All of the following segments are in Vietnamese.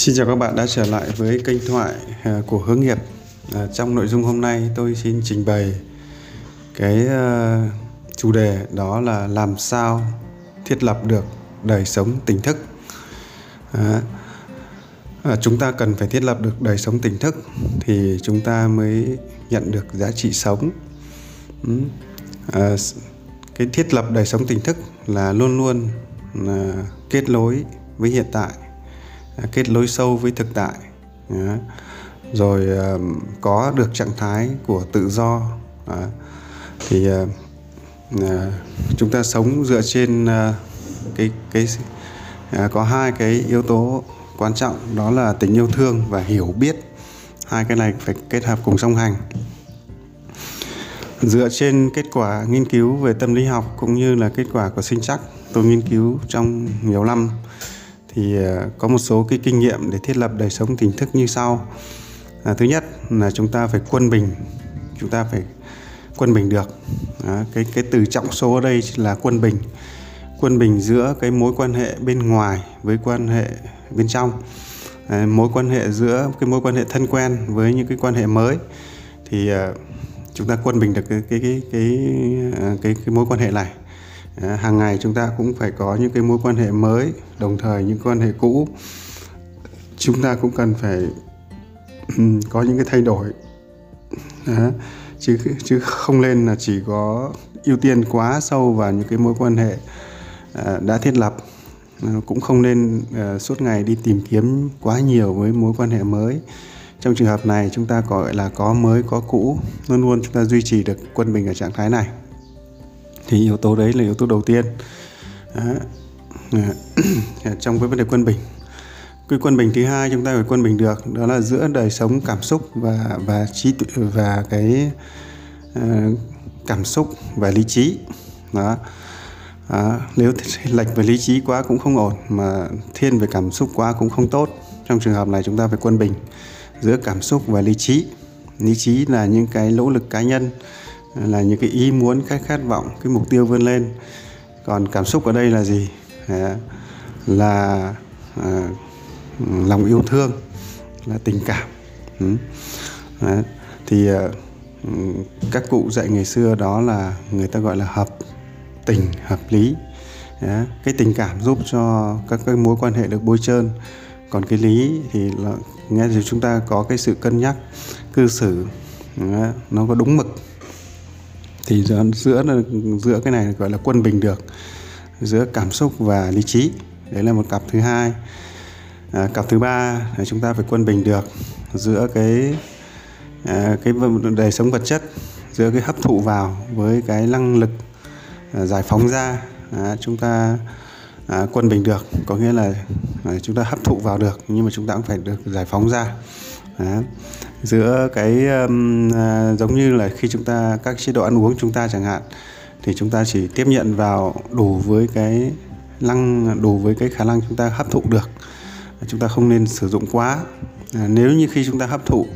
Xin chào các bạn đã trở lại với kênh thoại à, của hướng nghiệp. À, trong nội dung hôm nay tôi xin trình bày cái uh, chủ đề đó là làm sao thiết lập được đời sống tỉnh thức. À, à, chúng ta cần phải thiết lập được đời sống tỉnh thức thì chúng ta mới nhận được giá trị sống. Ừ, à, cái thiết lập đời sống tỉnh thức là luôn luôn là kết nối với hiện tại kết nối sâu với thực tại. Rồi ờ, có được trạng thái của tự do. Thì ờ, ờ, chúng ta sống dựa trên cái cái có hai cái yếu tố quan trọng, đó là tình yêu thương và hiểu biết. Hai cái này phải kết hợp cùng song hành. Dựa trên kết quả nghiên cứu về tâm lý học cũng như là kết quả của sinh chắc tôi nghiên cứu trong nhiều năm thì ờ, có một số cái kinh nghiệm để thiết lập đời sống tỉnh thức như sau. À, thứ nhất là chúng ta phải quân bình chúng ta phải quân bình được. À, cái cái từ trọng số ở đây là quân bình. Quân bình giữa cái mối quan hệ bên ngoài với quan hệ bên trong. À, mối quan hệ giữa cái mối quan hệ thân quen với những cái quan hệ mới thì à, chúng ta quân bình được cái cái cái cái cái, cái, cái mối quan hệ này. Ờ, hàng ngày chúng ta cũng phải có những cái mối quan hệ mới đồng thời những quan hệ cũ. Chúng ta cũng cần phải ừ, có những cái thay đổi. À, chứ chứ không nên là chỉ có ưu tiên quá sâu vào những cái mối quan hệ à, đã thiết lập. Ờ, cũng không nên à, suốt ngày đi tìm kiếm quá nhiều với mối quan hệ mới. Trong trường hợp này chúng ta gọi là có mới có cũ. Luôn luôn chúng ta duy trì được quân bình ở trạng thái này thì yếu tố đấy là yếu tố đầu tiên. Đó. Dạ, trong cái vấn đề quân bình. Cái quân bình thứ hai chúng ta phải quân bình được đó là giữa đời sống cảm xúc và và trí và cái uh, cảm xúc và lý trí. Đó. À, nếu lệch về lý trí quá cũng không ổn mà thiên về cảm xúc quá cũng không tốt. Trong trường hợp này chúng ta phải quân bình giữa cảm xúc và lý trí. Lý trí là những cái nỗ lực cá nhân là những cái ý muốn cái khát vọng cái mục tiêu vươn lên. Còn cảm xúc ở đây là gì? Là à, lòng yêu thương là tình cảm. Ừ. thì à, ừ, các cụ dạy ngày xưa đó là người ta gọi là hợp tình hợp lý. Cái tình cảm giúp cho các cái mối quan hệ được bôi trơn. Còn cái lý thì là nghe thì chúng ta có cái sự cân nhắc cư xử nó có đúng mực thì giữa giữa giữa cái này gọi là quân bình được giữa cảm xúc và lý trí. Đấy là một cặp thứ hai. À, cặp thứ ba là chúng ta phải quân bình được giữa cái à, cái đời sống vật chất giữa cái hấp thụ vào với cái năng lực à, giải phóng ra. À, chúng ta à, quân bình được có nghĩa là à, chúng ta hấp thụ vào được nhưng mà chúng ta cũng phải được giải phóng ra. À, giữa cái um, uh, giống như là khi chúng ta các chế độ ăn uống chúng ta chẳng hạn thì chúng ta chỉ tiếp nhận vào đủ với cái năng đủ với cái khả năng chúng ta hấp thụ được. Chúng ta không nên sử dụng quá. À, nếu như khi chúng ta hấp thụ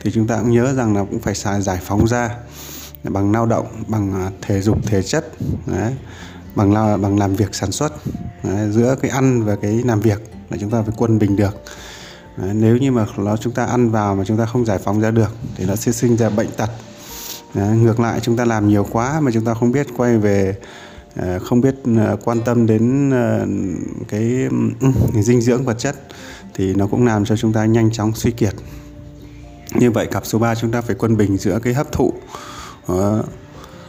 thì chúng ta cũng nhớ rằng là cũng phải xài giải phóng ra bằng lao động bằng à, thể dục thể chất đấy, bằng lao, bằng làm việc sản xuất đấy, giữa cái ăn và cái làm việc là chúng ta phải quân bình được. Đấy, nếu như mà nó chúng ta ăn vào mà chúng ta không giải phóng ra được thì nó sẽ sinh ra bệnh tật. Đấy, ngược lại chúng ta làm nhiều quá mà chúng ta không biết quay về ờ, không biết ờ, quan tâm đến ờ, ừ, cái dinh dưỡng vật chất thì nó cũng làm cho chúng ta nhanh chóng suy kiệt. Như vậy cặp số 3 chúng ta phải quân bình giữa cái hấp thụ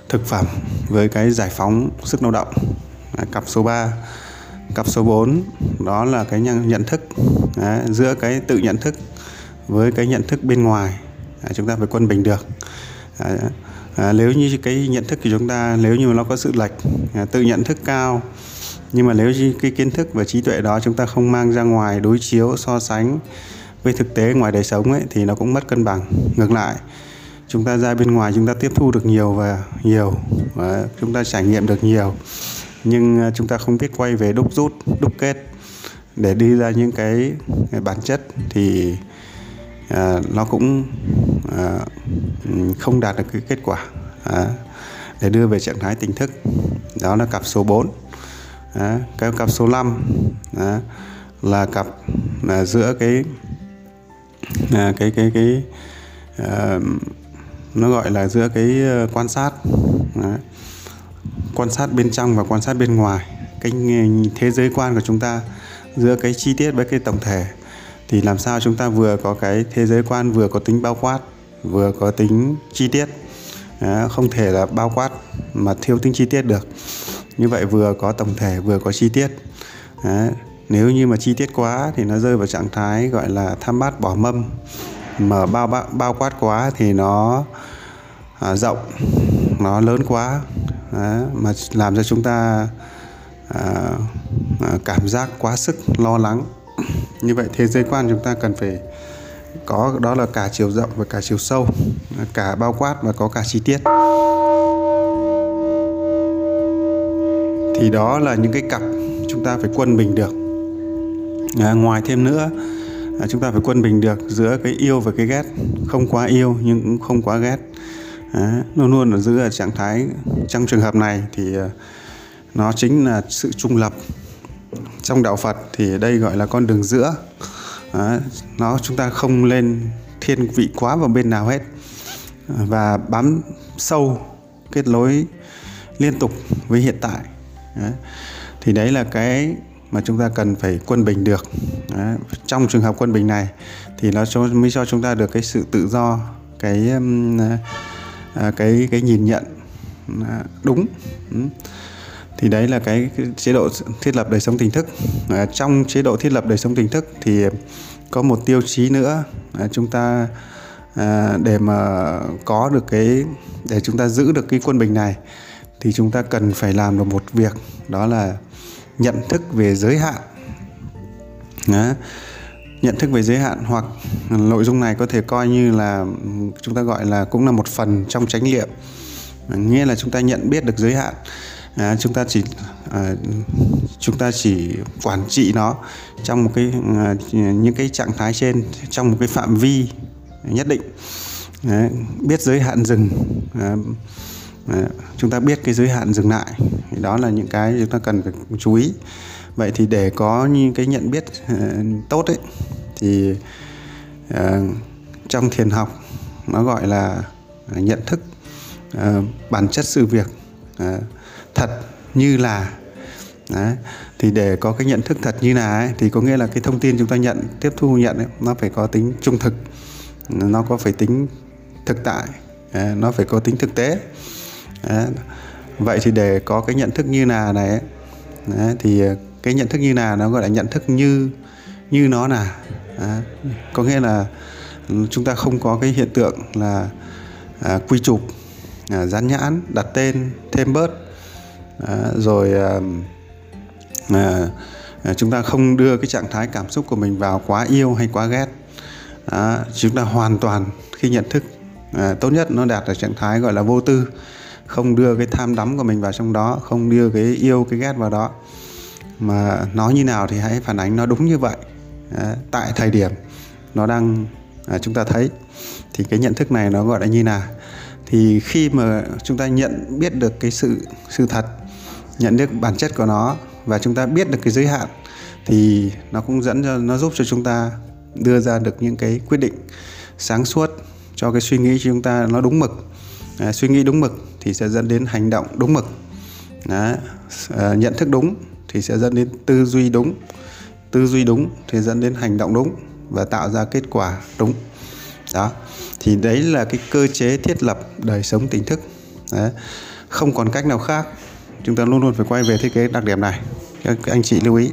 thực phẩm với cái giải phóng sức lao động. Cặp số 3 cặp số 4 đó là cái nhận thức Đấy, giữa cái tự nhận thức với cái nhận thức bên ngoài. À, chúng ta phải quân bình được. À, à, nếu như cái nhận thức của chúng ta nếu như nó có sự lệch à, tự nhận thức cao nhưng mà nếu như cái kiến thức và trí tuệ đó chúng ta không mang ra ngoài đối chiếu so sánh với thực tế ngoài đời sống ấy thì nó cũng mất cân bằng. Ngược lại chúng ta ra bên ngoài chúng ta tiếp thu được nhiều và nhiều và chúng ta trải nghiệm được nhiều nhưng à, chúng ta không biết quay về đúc rút đúc kết để đi ra những cái, bản chất thì à, nó cũng à, không đạt được cái kết quả à, để đưa về trạng thái tỉnh thức đó là cặp số 4 à, cái cặp số 5 à, là cặp là giữa cái à, cái cái cái à, nó gọi là giữa cái à, quan sát Đấy quan sát bên trong và quan sát bên ngoài. Cái thế giới quan của chúng ta giữa cái chi tiết với cái tổng thể. Thì làm sao chúng ta vừa có cái thế giới quan vừa có tính bao quát vừa có tính chi tiết. Không thể là bao quát mà thiếu tính chi tiết được. Như vậy vừa có tổng thể vừa có chi tiết. Đấy, nếu như mà chi tiết quá thì nó rơi vào trạng thái gọi là tham bát bỏ mâm. Mà bao bao, bao quát quá thì nó à, rộng nó lớn quá. Đấy, mà làm cho chúng ta à, à, cảm giác quá sức lo lắng. Như vậy thế giới quan chúng ta cần phải có đó là cả chiều rộng và cả chiều sâu cả bao quát và có cả chi tiết. Thì đó là những cái cặp chúng ta phải quân bình được. À, ngoài thêm nữa à, chúng ta phải quân bình được giữa cái yêu và cái ghét. Không quá yêu nhưng cũng không quá ghét luôn luôn ở giữ ở trạng thái, trong trường hợp này thì ờ, nó chính là sự trung lập trong đạo Phật thì đây gọi là con đường giữa nó, chúng ta không lên thiên vị quá vào bên nào hết và bám sâu kết nối liên tục với hiện tại Đấy. thì đấy là cái mà chúng ta cần phải quân bình được Đấy. trong trường hợp quân bình này thì nó mới cho chúng ta được cái sự tự do, cái à, cái cái nhìn nhận à, đúng. Ừ. Thì đấy là cái, cái chế độ thiết lập đời sống tỉnh thức. À, trong chế độ thiết lập đời sống tỉnh thức thì có một tiêu chí nữa. À, chúng ta à, để mà có được cái để chúng ta giữ được cái quân bình này thì chúng ta cần phải làm được một việc đó là nhận thức về giới hạn. Đó nhận thức về giới hạn hoặc nội dung này có thể coi như là chúng ta gọi là cũng là một phần trong chánh niệm. Nghĩa là chúng ta nhận biết được giới hạn. À, chúng ta chỉ à, chúng ta chỉ quản trị nó trong một cái à, những cái trạng thái trên trong một cái phạm vi nhất định. Đấy, biết giới hạn dừng. À, à, chúng ta biết cái giới hạn dừng lại. Đó là những cái chúng ta cần phải chú ý vậy thì để có những cái nhận biết ờ, tốt ấy thì ờ, trong thiền học nó gọi là nhận thức ờ, bản chất sự việc thật như là Đấy. thì để có cái nhận thức thật như là ấy, thì có nghĩa là cái thông tin chúng ta nhận tiếp thu nhận ấy, nó phải có tính trung thực nó có phải tính thực tại Đấy. nó phải có tính thực tế Đấy. vậy thì để có cái nhận thức như là này ấy, Đấy, thì cái nhận thức như là nó gọi là nhận thức như như nó là à, có nghĩa là chúng ta không có cái hiện tượng là à, quy chụp à, dán nhãn đặt tên thêm bớt. À, rồi à, à, chúng ta không đưa cái trạng thái cảm xúc của mình vào quá yêu hay quá ghét. À, chúng ta hoàn toàn khi nhận thức à, tốt nhất nó đạt ở trạng thái gọi là vô tư. Không đưa cái tham đắm của mình vào trong đó không đưa cái yêu cái ghét vào đó mà nói như nào thì hãy phản ánh nó đúng như vậy. À, tại thời điểm nó đang à, chúng ta thấy thì cái nhận thức này nó gọi là như nào? Thì khi mà chúng ta nhận biết được cái sự sự thật nhận được bản chất của nó và chúng ta biết được cái giới hạn thì nó cũng dẫn cho nó giúp cho chúng ta đưa ra được những cái quyết định sáng suốt cho cái suy nghĩ của chúng ta nó đúng mực. À, suy nghĩ đúng mực thì sẽ dẫn đến hành động đúng mực. Đó. À, nhận thức đúng thì sẽ dẫn đến tư duy đúng. Tư duy đúng thì dẫn đến hành động đúng và tạo ra kết quả đúng. Đó, thì đấy là cái cơ chế thiết lập đời sống tỉnh thức. Đấy. không còn cách nào khác. Chúng ta luôn luôn phải quay về thiết kế đặc điểm này. Các anh chị lưu ý.